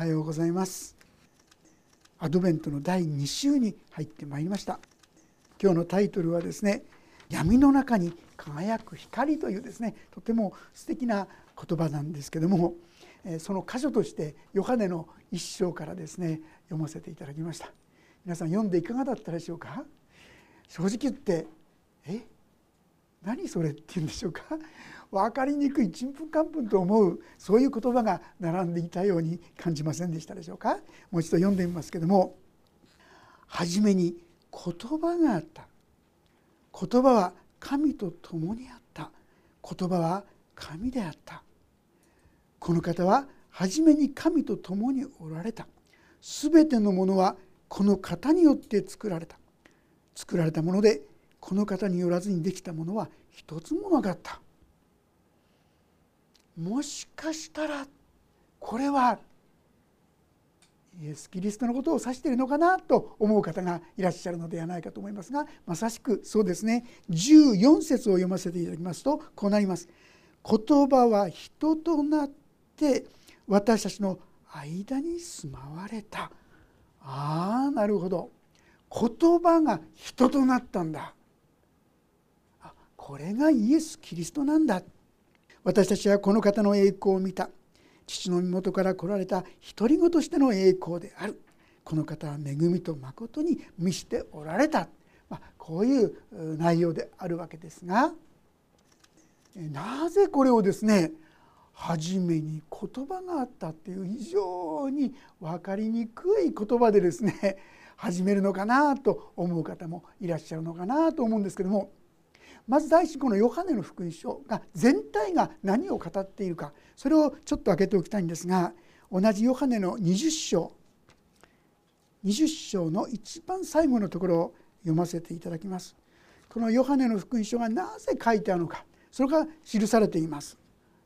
はようございます。アドベントの第2週に入ってまいりました。今日のタイトルはですね闇の中に輝く光というですねとても素敵な言葉なんですけどもその箇所としてヨハネの一章からですね読ませていただきました。皆さん読んでいかがだったでしょうか？正直言ってえ？何それって言うんでしょうか？分かりにくいちんぷんかんぷんと思うそういう言葉が並んでいたように感じませんでしたでしょうか？もう一度読んでみますけども初めに言葉があった。言葉は神と共にあった。言葉は神であった。この方は初めに神と共におられた。全てのものはこの方によって作られた。作られたものでこの方によらずにできたものは一つもなかったもしかしたらこれはイエス・キリストのことを指しているのかなと思う方がいらっしゃるのではないかと思いますがまさしくそうですね14節を読ませていただきますとこうなります。言葉は人となって私たちの間に住まわれた。ああなるほど言葉が人となったんだ。これがイエス・キリストなんだ。私たちはこの方の栄光を見た。父の身元から来られた独り子としての栄光である。この方は恵みと誠に見しておられた、まあ、こういう内容であるわけですが。なぜこれをですね初めに言葉があったっていう非常に分かりにくい言葉でですね始めるのかなと思う方もいらっしゃるのかなと思うんですけども。まず第一このヨハネの福音書が全体が何を語っているかそれをちょっと開けておきたいんですが同じヨハネの20章20章の一番最後のところを読ませていただきます。このヨハネの福音書がなぜ書いてあるのかそれが記されています。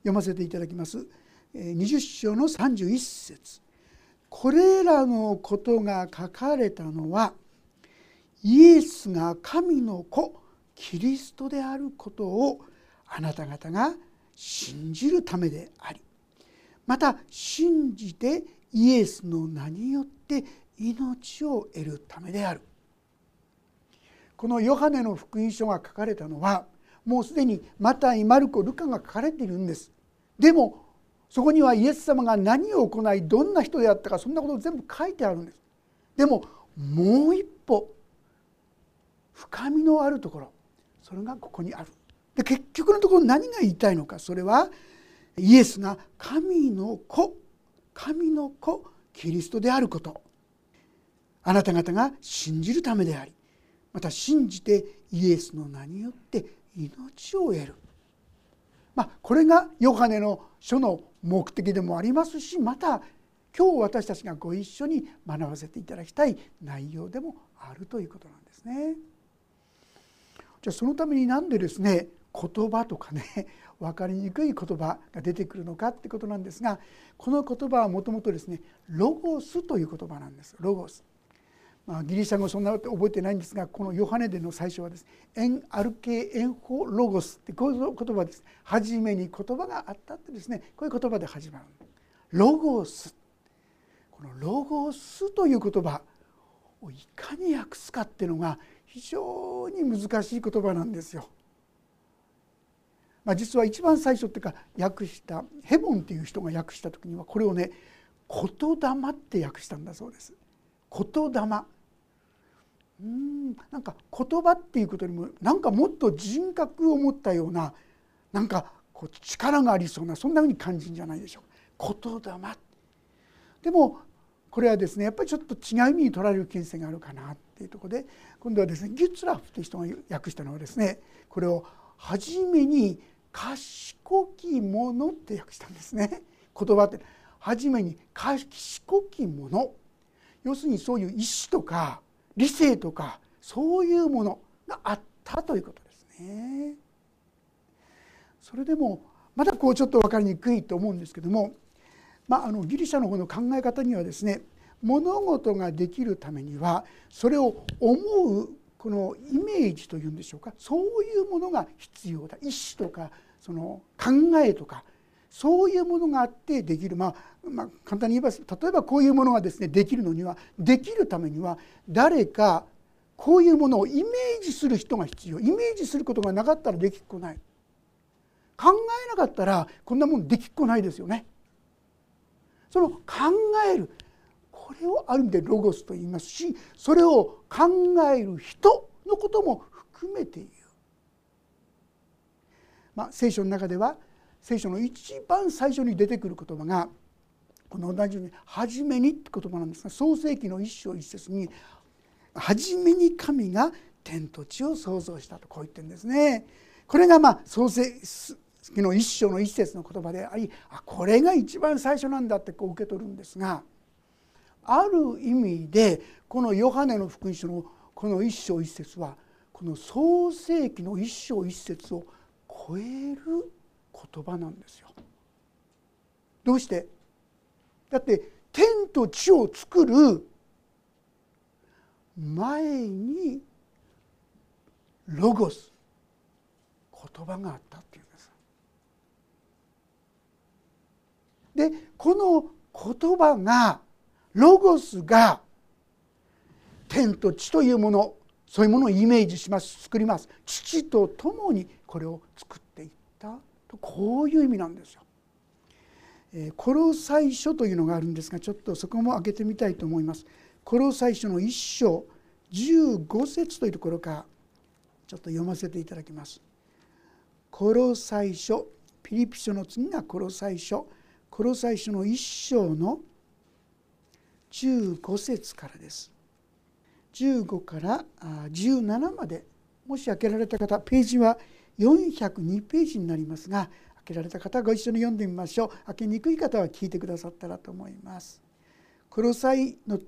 読ませていただきます。20章の31節これらのことが書かれたのはイエスが神の子キリストであることをあなた方が信じるためでありまた信じてイエスの名によって命を得るためである。このヨハネの福音書が書かれたのはもうすでにマタイマルコルカが書かれているんです。でもそこにはイエス様が何を行いどんな人であったかそんなことを全部書いてあるんです。でももう一歩深みのあるところ。それがここにある。で結局のところ何が言いたいのか。それはイエスが神の子。神の子。キリストであること。あなた方が信じるためであり。また信じてイエスの名によって命を得る、まあ、これがヨハネの書の目的でもありますしまた今日私たちがご一緒に学ばせていただきたい内容でもあるということなんですね。じゃあそのためになんでですね言葉とかね 分かりにくい言葉が出てくるのかってことなんですがこの言葉はもともとですねロゴスという言葉なんです。ロゴス。まあ、ギリシャ語そんな覚えてないんですがこのヨハネでの最初はですエンアルケエンホロゴスってこういう言葉です。初めに言葉があったってですねこういう言葉で始まるロゴス。このロゴスという言葉をいかに訳すかっていうのが非常に難しい言葉なんですよ。まあ、実は一番最初っていうか訳したヘボンっていう人が訳した時にはこれをね「言霊」って訳したんだそうです。言霊うんなんか言葉っていうことにもなんかもっと人格を持ったようななんかこう力がありそうなそんなふうに感じるんじゃないでしょうか言霊でもこれはですねやっぱりちょっと違う意味に取られる危険性があるかなっていうところで今度はですねギュッツラフという人が訳したのはですねこれを初めに賢きものって訳したんですね。言葉って。初めに賢きもの要するにそういう意志とか理性とかそういうものがあったということですね。それでもまだこうちょっと分かりにくいと思うんですけども、まあ、あのギリシャの方の考え方にはですね物事ができるためにはそれを思うこのイメージというんでしょうかそういうものが必要だ。意思とかその考えとかそういうものがあってできる、まあ、まあ簡単に言えば例えばこういうものがですねできるのにはできるためには誰かこういうものをイメージする人が必要。イメージすることがなかったらできっこない。考えなかったらこんなもんできっこないですよね。その考えるこれをある意味でロゴスと言いますしそれを考える人のことも含めて言う。まあ、聖書の中では聖書の一番最初に出てくる言葉がこの同じように「初めに」って言葉なんですが創世紀の一章一節に「初めに神が天と地を創造した」とこう言ってるんですね。これがまあ創世紀の一章の一節の言葉でありあこれが一番最初なんだってこう受け取るんですがある意味でこのヨハネの福音書のこの一章一節はこの創世紀の一章一節を超える言葉なんですよ。どうして？だって天と地を作る前にロゴス言葉があったっていうんで。この言葉がロゴスが天と地というものそういうものをイメージします作ります父と共にこれを作っていったとこういう意味なんですよ。えコロサイ書というのがあるんですがちょっとそこも開けてみたいと思います。コロサイ書の1章15節というところからちょっと読ませていただきます。コロサイ書ピリピ書の次がコロサイ書コロサイ書の1章の15節からです。15から17までもし開けられた方ページは402ページになりますが開けられた方ご一緒に読んでみましょう開けにくい方は聞いてくださったらと思います。コロサイの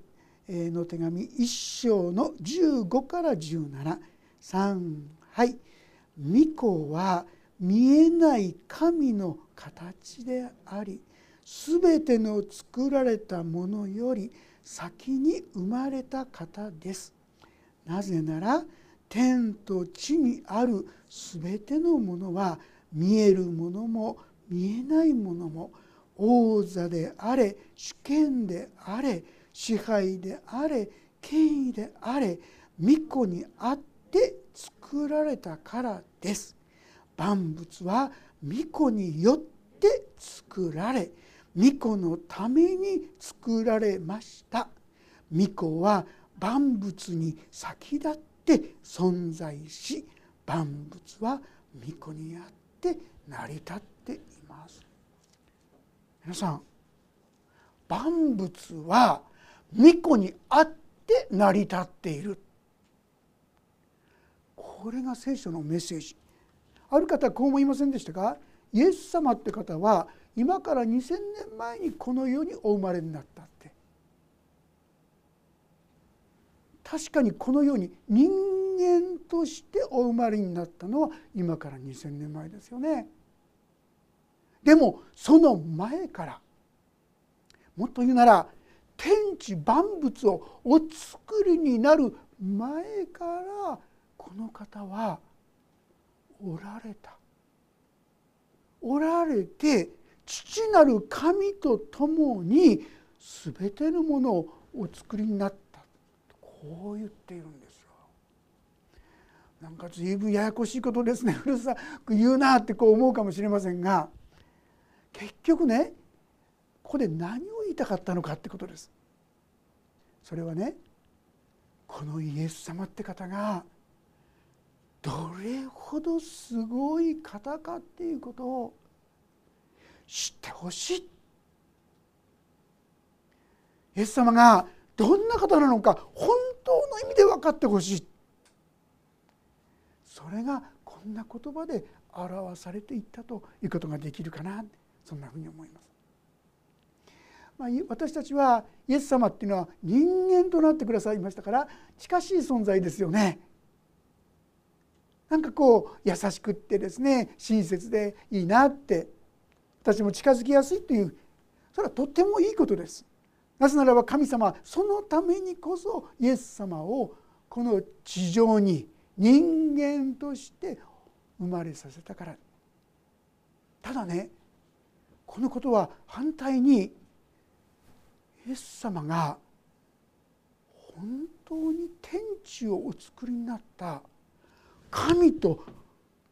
の手紙1章の15から173はい「御子は見えない神の形であり全ての作られたものより先に生まれた方です。なぜなら天と地にある全てのものは見えるものも見えないものも王座であれ主権であれ支配であれ権威であれ御子にあって作られたからです。万物は御子によって作られ御子のために作られました。御子は万物に先立って存在し万物は御子にあって成り立っています。皆さん万物は御子にあって成り立っている。これが聖書のメッセージ。ある方はこう思いませんでしたか？イエス様って方は今から2,000年前にこの世にお生まれになったって確かにこの世に人間としてお生まれになったのは今から2,000年前ですよね。でもその前からもっと言うなら天地万物をお作りになる前からこの方はおられた。おられて父なる神と共に全てのものをお作りになったこう言っているんですよ。なんか随分ややこしいことですね うるさく言うなってこう思うかもしれませんが結局ねここで何を言いたかったのかってことです。それはねこのイエス様って方がどれほどすごい方かっていうことを知ってほしいイエス様がどんな方なのか本当の意味で分かってほしいそれがこんな言葉で表されていったということができるかなそんなふうに思います。まあ、私たちはイエス様っていうのは人間となってくださいましたから近しい存在ですよね。なんかこう優しくってですね親切でいいなって私も近づきやすいというそれはとってもいいことです。なぜならば神様はそのためにこそイエス様をこの地上に人間として生まれさせたからただねこのことは反対にイエス様が本当に天地をお作りになった神と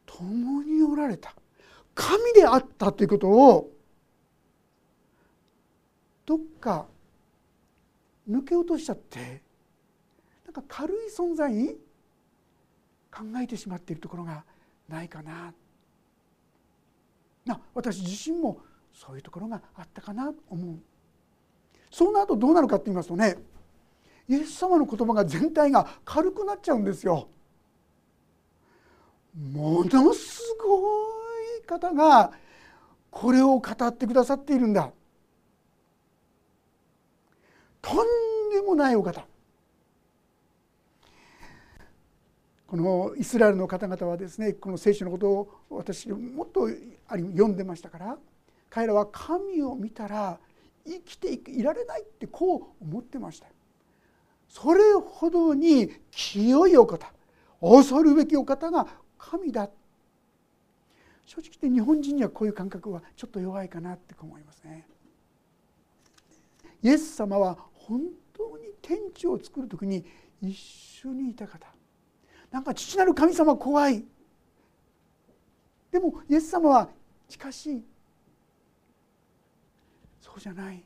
共におられた神であったということをどっか抜け落としちゃってなんか軽い存在に考えてしまっているところがないかなな私自身もそういうところがあったかなと思うその後どうなるかって言いますとねイエス様の言葉が全体が軽くなっちゃうんですよ。ものすごい方がこれを語ってくださっているんだ。とんでもないお方。このイスラエルの方々はですねこの聖書のことを私もっと読んでましたから彼らは神を見たら生きていられないってこう思ってましたそれほどに清いお方恐るべきお方が神だっ正直言って日本人にはこういう感覚はちょっと弱いかなって思いますね。イエス様は本当に天地を作る時に一緒にいた方。なんか父なる神様怖い。でもイエス様は近しい。そうじゃない。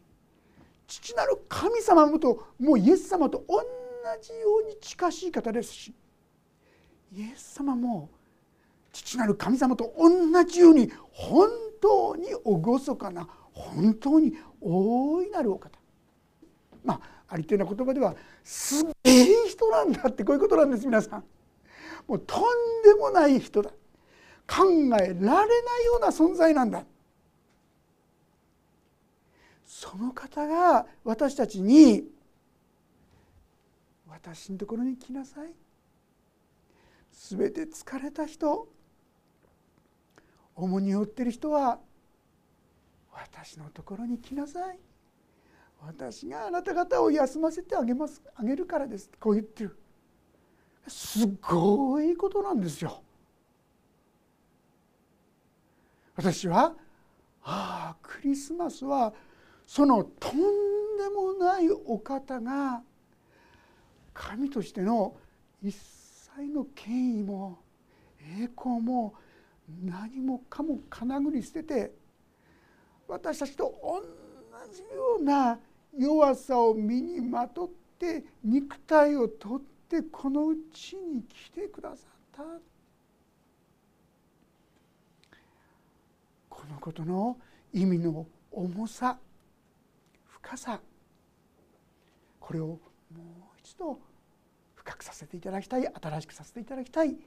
父なる神様ともうイエス様と同じように近しい方ですしイエス様も父なる神様と同じように本当に厳かな本当に大いなるお方。まあありていな言葉ではすげえ人なんだってこういうことなんです皆さん。もうとんでもない人だ。考えられないような存在なんだ。その方が私たちに「私のところに来なさい」「すべて疲れた人。重荷を負ってる人は私のところに来なさい」「私があなた方を休ませてあげますあげるからです」こう言ってる。すごいことなんですよ。私はああクリスマスはそのとんでもないお方が神としての一切の権威も栄光も何もかもかなぐり捨てて私たちと同じような弱さを身にまとって肉体を取ってこのうちに来てくださった。このことの意味の重さ深さ。これをもう一度深くさせていただきたい。新しくさせていただきたい。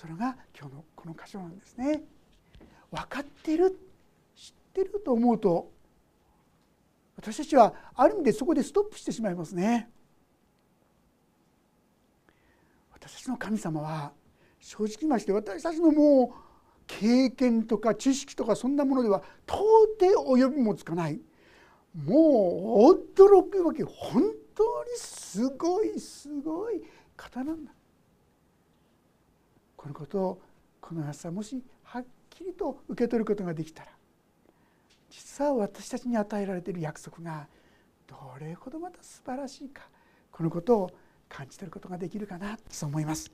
それが今日のこの箇所なんですね。分かってる知ってると思うと私たちはある意味でそこでストップしてしまいますね。私たちの神様は正直まして私たちのもう経験とか知識とかそんなものでは到底及びもつかないもう驚くわけ本当にすごいすごい方なんだこのことをこの朝もしはっきりと受け取ることができたら実は私たちに与えられている約束がどれほどまた素晴らしいかこのことを感じ取ることができるかなそう思います。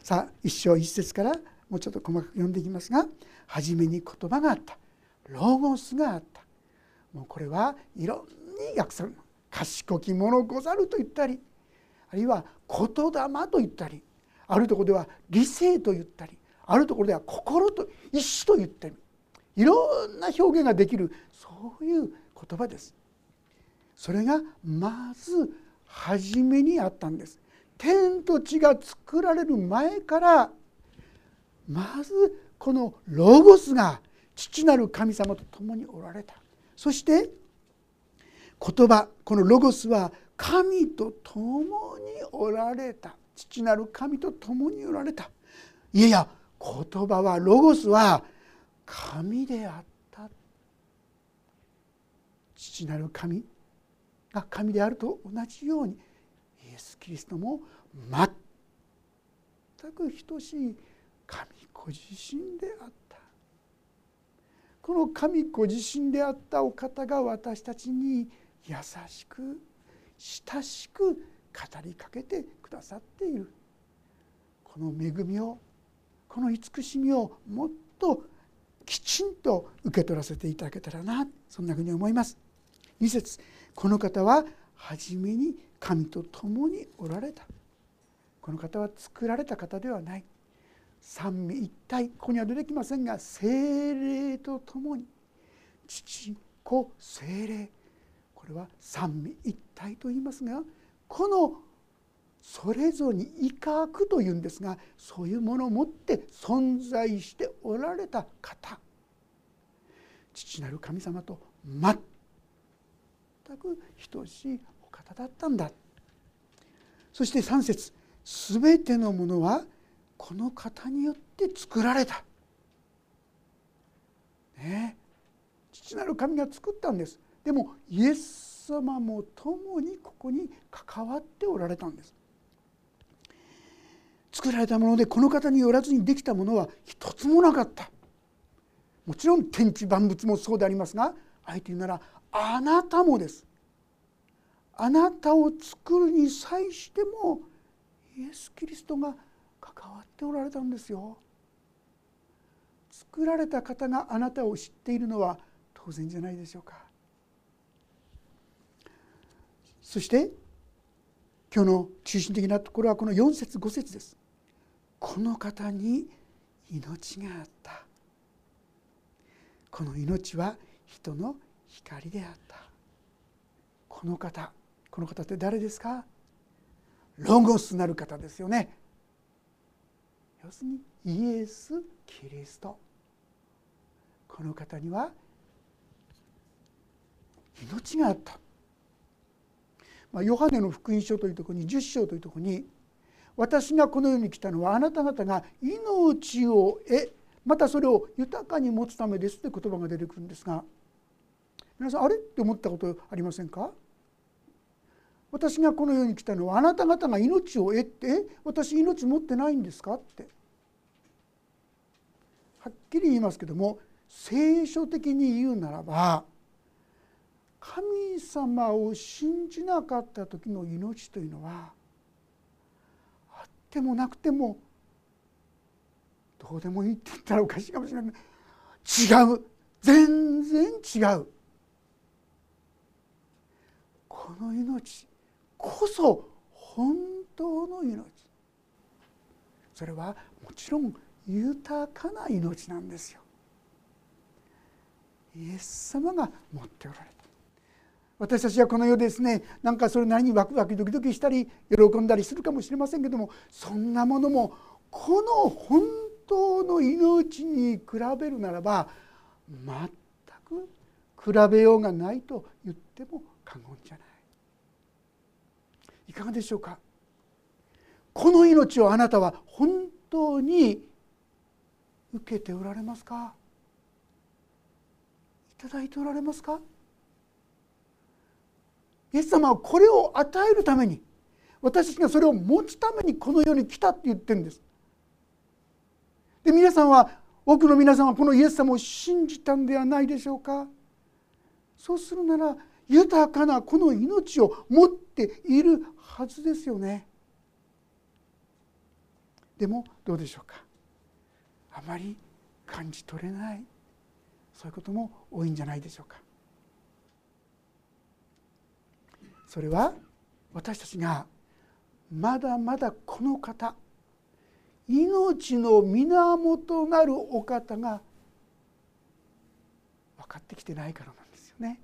さあ一章一節からもうちょっと細かく読んでいきますが「初めに言葉があった」「ロゴスがあった」もうこれはいろんな訳される賢き者ござると言ったりあるいは言霊と言ったりあるところでは理性と言ったりあるところでは心と意志と言ったりいろんな表現ができるそういう言葉です。それがまず初めにあったんです。天と地が作られる前からまずこのロゴスが父なる神様と共におられたそして言葉このロゴスは神と共におられた父なる神と共におられた。いやいや言葉はロゴスは神であった。父なる神が神であると同じようにイエス・キリストも全く等しい神ご自身であった。この神子自身であったお方が私たちに優しく親しく語りかけてくださっている。この恵みをこの慈しみをもっときちんと受け取らせていただけたらなそんなふうに思います。2節この方は初めに神と共におられた。この方は作られた方ではない。三位一体ここには出てきませんが精霊と共に。父子精霊。これは三位一体と言いますがこのそれぞれに威嚇というんですがそういうものを持って存在しておられた方父なる神様と全く等しいお方だったんだ。そして3節全てのものはこの方によって作られた」ね父なる神が作ったんです。でもイエス様も共にここに関わっておられたんです作られたものでこの方によらずにできたものは一つもなかったもちろん天地万物もそうでありますがあえて言うならあなたもですあなたを作るに際してもイエス・キリストが関わっておられたんですよ。作られた方があなたを知っているのは当然じゃないでしょうか。そして今日の中心的なところはこの4節5節です。この方に命があった。この命は人の光であった。この方この方って誰ですか？ロゴスなる方ですよね要するにイエス・キリストこの方には命があった、まあ、ヨハネの福音書というところに10章というところに私がこの世に来たのはあなた方が命を得またそれを豊かに持つためですという言葉が出てくるんですが皆さんあれって思ったことありませんか？私がこの世に来たのはあなた方が命を得て私命持ってないんですか？って。はっきり言いますけども聖書的に言うならば神様を信じなかった時の命というのはあってもなくてもどうでもいいって言ったらおかしいかもしれない。違う。全然違う。この命こそ本当の命。それはもちろん豊かな命なんですよ。イエス様が持っておられた。私たちはこの世ですねなんかそれなりにワクワクドキドキしたり喜んだりするかもしれませんけどもそんなものもこの本当の命に比べるならば全く比べようがないと言っても過言じゃない。いかがでしょうか？この命をあなたは本当に受けておられますか？いただいておられますか？イエス様はこれを与えるために私たちがそれを持つためにこの世に来たって言ってるんです。で皆さんは多くの皆さんはこのイエス様を信じたんではないでしょうか。そうするなら豊かなこの命を持っているはずですよね。でもどうでしょうか。あまり感じ取れない。そういうことも多いんじゃないでしょうか。それは私たちがまだまだこの方命の源なるお方が分かってきてないからなんですよね。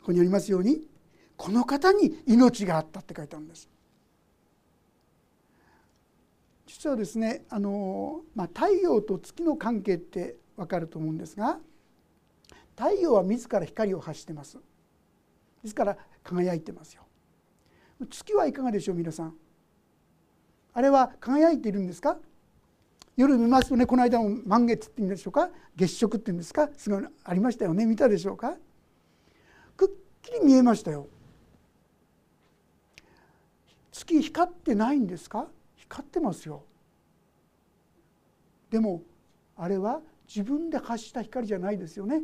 ここにありますようにこの方に命があったって書いてあるんです。実はですねあの、まあ、太陽と月の関係って分かると思うんですが太陽は自ら光を発してますですから輝いてますよ。月はいかがでしょう皆さん。あれは輝いているんですか？夜見ますとねこの間も満月っていうんでしょうか？月食っていうんですか？すごいありましたよね。見たでしょうか？くっきり見えましたよ。月光ってないんですか？光ってますよ。でもあれは自分で発した光じゃないですよね。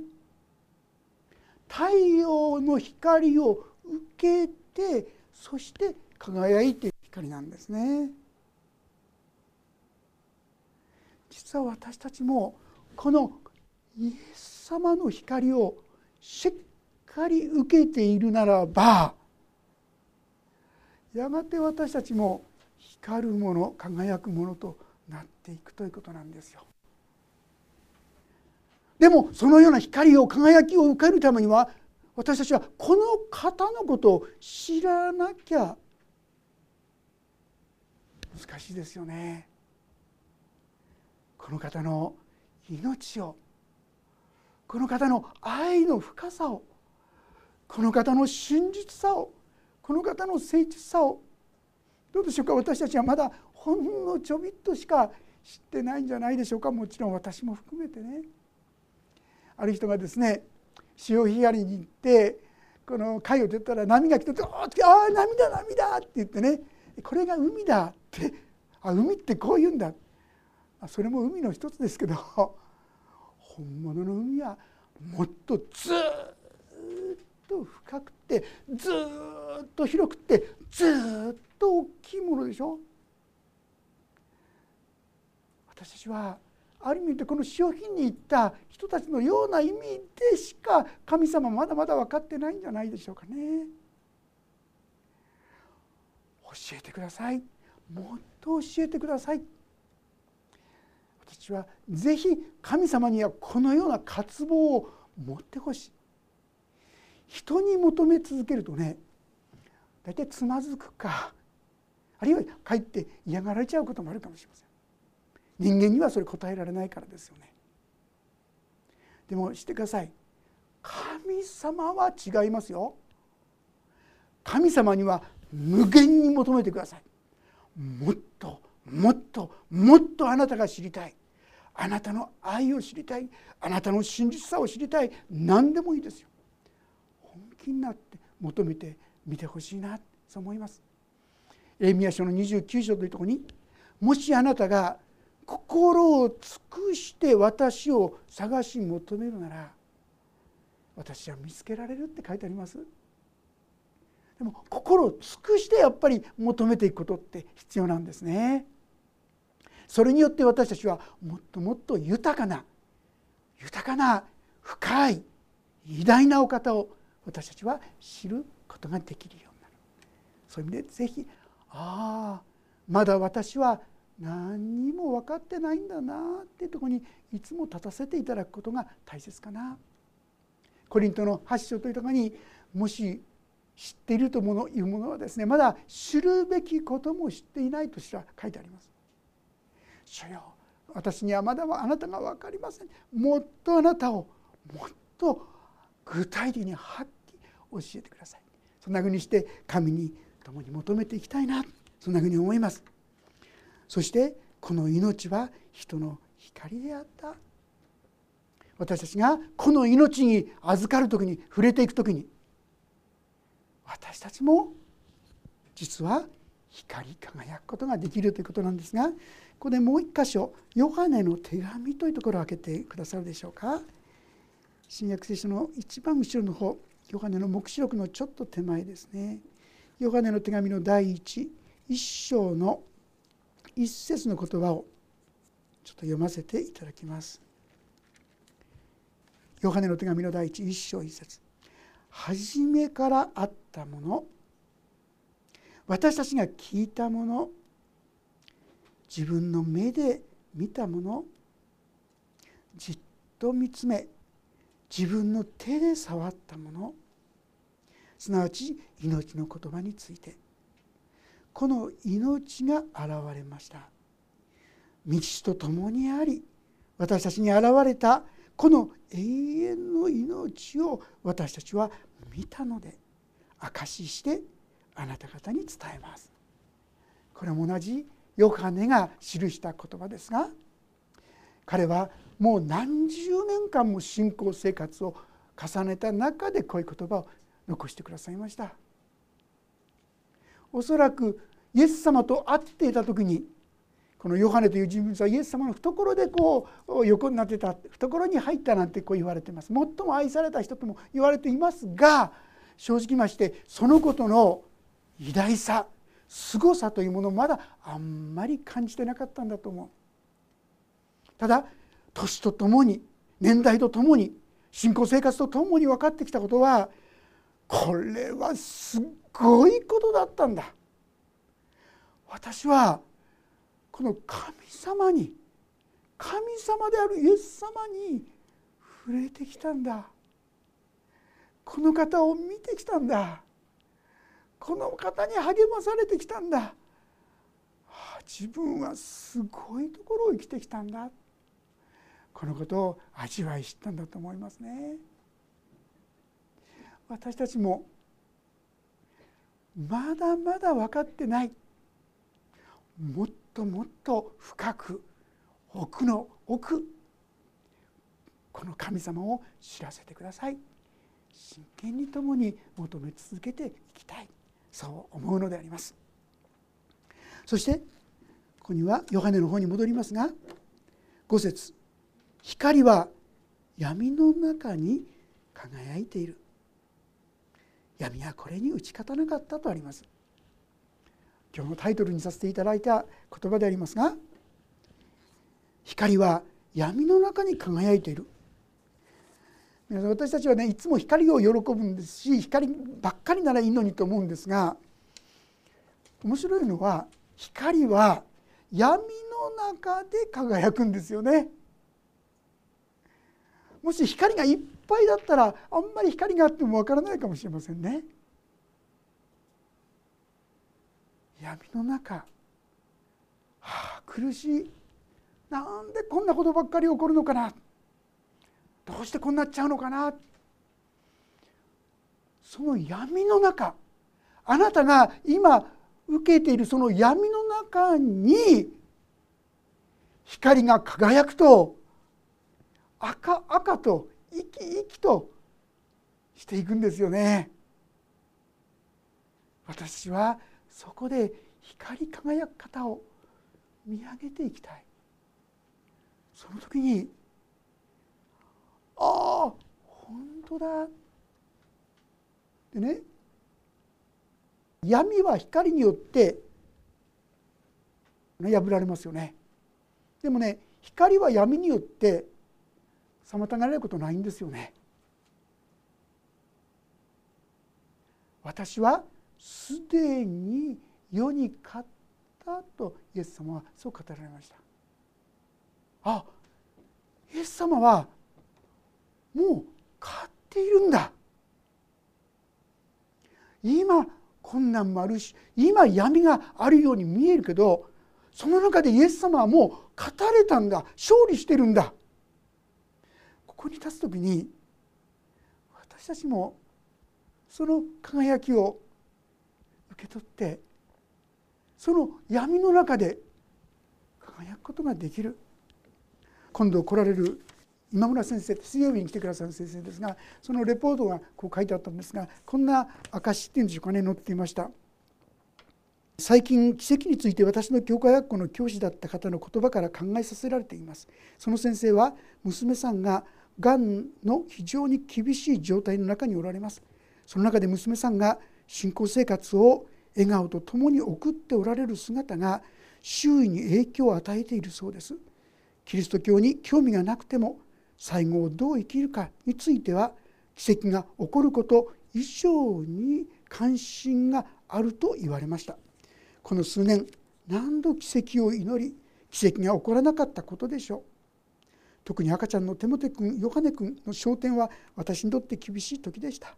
太陽の光を受けてそして輝いて光なんですね。実は私たちもこのイエス様の光をしっかり受けているならばやがて私たちも光るもの輝くものとなっていくということなんですよ。でもそのような光を輝きを受けるためには私たちはこの方のことを知らなきゃ難しいですよね。この方の命をこの方の愛の深さをこの方の真実さをこの方の誠実さをどうでしょうか？私たちはまだほんのちょびっとしか知ってないんじゃないでしょうか？もちろん私も含めてね。ある人がですね潮干狩りに行ってこの貝を出たら波が来て「ああ波だ波だ」って言ってね「これが海だ」って「あ海ってこう言うんだ」それも海の一つですけど本物の海はもっとずっと深くてずっと広くてずっと大きいものでしょ。私たちはある意味でこの潮干に行った人たちのような意味でしか神様まだまだ分かってないんじゃないでしょうかね。教えてください。もっと教えてください。私はぜひ神様にはこのような渇望を持ってほしい。人に求め続けるとね大体つまずくかあるいはかえって嫌がられちゃうこともあるかもしれません。人間にはそれ答えられないからですよね。でもしてください。神様は違いますよ。神様には無限に求めてください。もっともっともっとあなたが知りたい。あなたの愛を知りたい。あなたの真実さを知りたい。何でもいいですよ。本気になって求めてみてほしいな。そう思います。エミア書の29章というところにもしあなたが心を尽くして私を探し求めるなら私は見つけられるって書いてあります。でも心を尽くしてやっぱり求めていくことって必要なんですね。それによって私たちはもっともっと豊かな豊かな深い偉大なお方を私たちは知ることができるようになる。そういう意味で是非ああまだ私は何にも分かってないんだなっていうところにいつも立たせていただくことが大切かな。コリントの8章というところにもし知っているというものはですねまだ知るべきことも知っていないとしら書いてあります。主よ私にはまだあなたが分かりませんもっとあなたをもっと具体的にはっきり教えてくださいそんなふうにして神に共に求めていきたいなそんなふうに思います。そしてこの命は人の光であった。私たちがこの命に預かる時に触れていく時に私たちも実は光り輝くことができるということなんですがここでもう一箇所ヨハネの手紙というところを開けてくださるでしょうか。新約聖書の一番後ろの方ヨハネの黙示録のちょっと手前ですね。ヨハネの手紙の第一一章の一節の言葉をちょっと読ませていただきます。ヨハネの手紙の第一一章一節初めからあったもの私たちが聞いたもの自分の目で見たものじっと見つめ自分の手で触ったものすなわち命の言葉についてこの命が現れました道と共にあり私たちに現れたこの永遠の命を私たちは見たので証ししてあなた方に伝えますこれも同じヨハネが記した言葉ですが彼はもう何十年間も信仰生活を重ねた中でこういう言葉を残してくださいました。おそらくイエス様と会っていた時にこのヨハネという人物はイエス様の懐でこう横になってた懐に入ったなんてこう言われています。最も愛された人とも言われていますが正直ましてそのことの偉大さ凄さというものをまだあんまり感じてなかったんだと思う。ただ年とともに年代とともに信仰生活とともに分かってきたことはこれはすごいことだったんだ。私はこの神様に神様であるイエス様に触れてきたんだ。この方を見てきたんだ。この方に励まされてきたんだ、自分はすごいところを生きてきたんだ。このことを味わい知ったんだと思いますね。私たちもまだまだ分かってない。もっともっと深く奥の奥。この神様を知らせてください。真剣に共に求め続けていきたい。そう思うのであります。そしてここにはヨハネの方に戻りますが5節。光は闇の中に輝いている。闇はこれに打ち勝たなかったとあります今日のタイトルにさせていただいた言葉でありますが光は闇の中に輝いている皆さん私たちはねいつも光を喜ぶんですし光ばっかりならいいのにと思うんですが面白いのは光は闇の中で輝くんですよね。もし光がいっぱいだったらあんまり光があってもわからないかもしれませんね。闇の中、はあ、苦しい。なんでこんなことばっかり起こるのかな。どうしてこうなっちゃうのかな。その闇の中。あなたが今受けているその闇の中に光が輝くと赤赤と生き生きとしていくんですよね。私はそこで光り輝く方を見上げていきたい。その時にああ本当だ。でね闇は光によって破られますよね。でもね光は闇によって妨げられることないんですよね。私はすでに世に勝ったとイエス様はそう語られました。あイエス様はもう勝っているんだ。今困難もあるし今闇があるように見えるけどその中でイエス様はもう勝たれたんだ勝利してるんだここに立つ時に私たちもその輝きを受け取ってその闇の中で輝くことができる。今度来られる今村先生水曜日に来てくださる先生ですがそのレポートがこう書いてあったんですがこんな証っていうんでしょうかね載っていました。最近奇跡について私の教会学校の教師だった方の言葉から考えさせられています。その先生は娘さんががんの非常に厳しい状態の中におられます。その中で娘さんが信仰生活を笑顔とともに送っておられる姿が周囲に影響を与えているそうです。キリスト教に興味がなくても最後をどう生きるかについては奇跡が起こること以上に関心があると言われました。この数年何度奇跡を祈り奇跡が起こらなかったことでしょう。特に赤ちゃんのテモテ君ヨハネ君の昇天は私にとって厳しい時でした。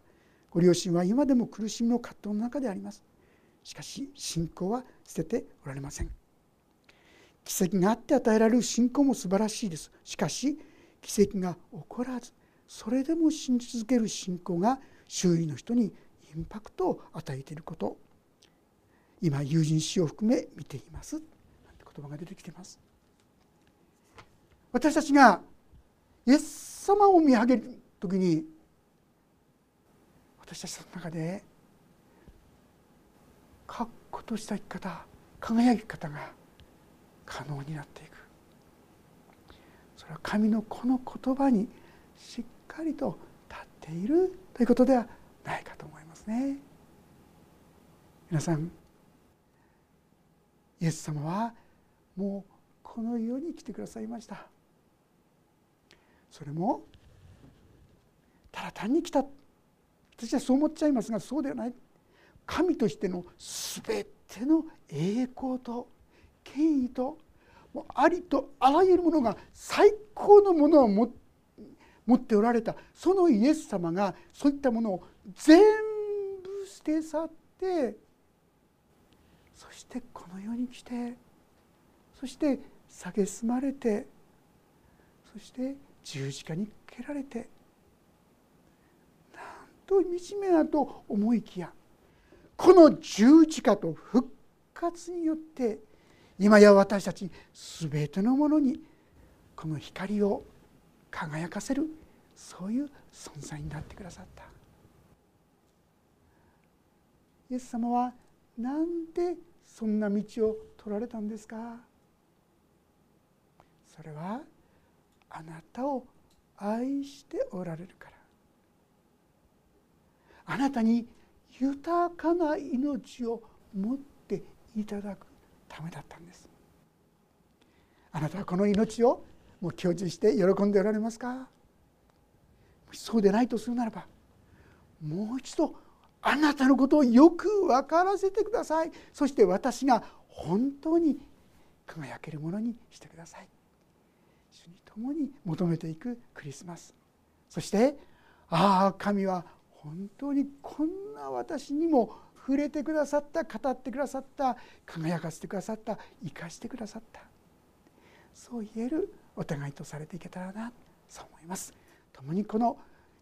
ご両親は今でも苦しみの葛藤の中であります。しかし信仰は捨てておられません。奇跡があって与えられる信仰も素晴らしいです。しかし奇跡が起こらずそれでも信じ続ける信仰が周囲の人にインパクトを与えていること。今友人史を含め見ています。なんて言葉が出てきています。私たちがイエス様を見上げる時に私たちの中で確固とした生き方輝き方が可能になっていくそれは神のこの言葉にしっかりと立っているということではないかと思いますね。皆さんイエス様はもうこの世に来てくださいましたそれもただ単に来た私はそう思っちゃいますがそうではない。神としての全ての栄光と権威ともうありとあらゆるものが最高のものを持っておられた。そのイエス様がそういったものを全部捨て去ってそしてこの世に来てそして蔑まれてそして十字架にかけられてなんと惨めなと思いきやこの十字架と復活によって今や私たち全てのものにこの光を輝かせるそういう存在になってくださった。イエス様はなんでそんな道を取られたんですか？それはあなたを愛しておられるから。あなたに豊かな命を持っていただくためだったんです。あなたはこの命をもう享受して喜んでおられますか？そうでないとするならばもう一度あなたのことをよく分からせてください。そして私が本当に輝けるものにしてください。共に求めていくクリスマス。そしてああ神は本当にこんな私にも触れてくださった語ってくださった輝かせてくださった生かしてくださったそう言えるお互いとされていけたらなそう思います。共にこの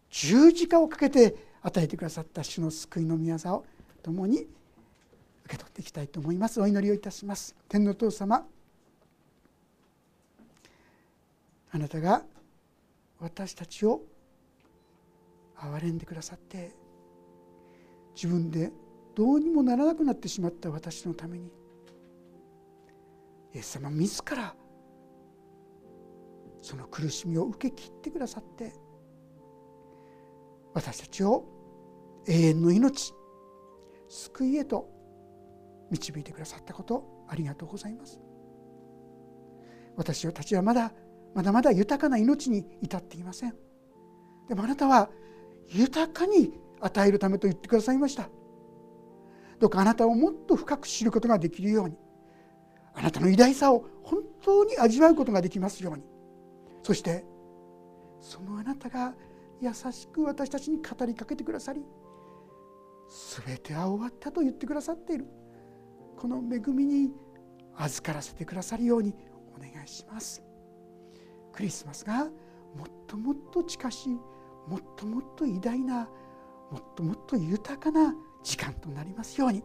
十字架をかけて与えてくださった主の救いの御業を共に受け取っていきたいと思います。お祈りをいたします。天の父様あなたが私たちを憐れんでくださって自分でどうにもならなくなってしまった私のためにイエス様自らその苦しみを受け切ってくださって私たちを永遠の命救いへと導いてくださったことありがとうございます。私たちはまだまだまだ豊かな命に至っていません。でもあなたは豊かに与えるためと言ってくださいました。どうかあなたをもっと深く知ることができるように。あなたの偉大さを本当に味わうことができますように。そしてそのあなたが優しく私たちに語りかけてくださり全ては終わったと言ってくださっている。この恵みに預からせてくださるようにお願いします。クリスマスがもっともっと近しいもっともっと偉大なもっともっと豊かな時間となりますように。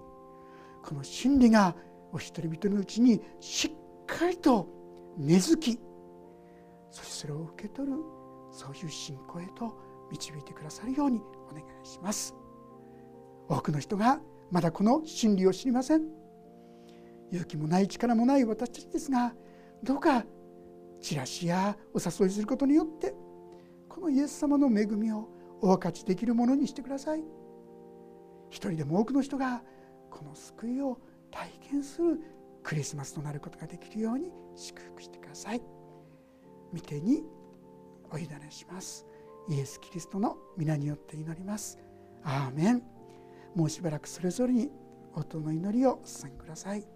この真理がお一人々のうちにしっかりと根付きそしてそれを受け取るそういう信仰へと導いてくださるようにお願いします。多くの人がまだこの真理を知りません。勇気もない力もない私たちですがどうかチラシやお誘いすることによってこのイエス様の恵みをお分かちできるものにしてください。一人でも多くの人がこの救いを体験するクリスマスとなることができるように祝福してください。御手にお委ねします。イエス・キリストの皆によって祈ります。アーメン。もうしばらくそれぞれに音の祈りをお捧げください。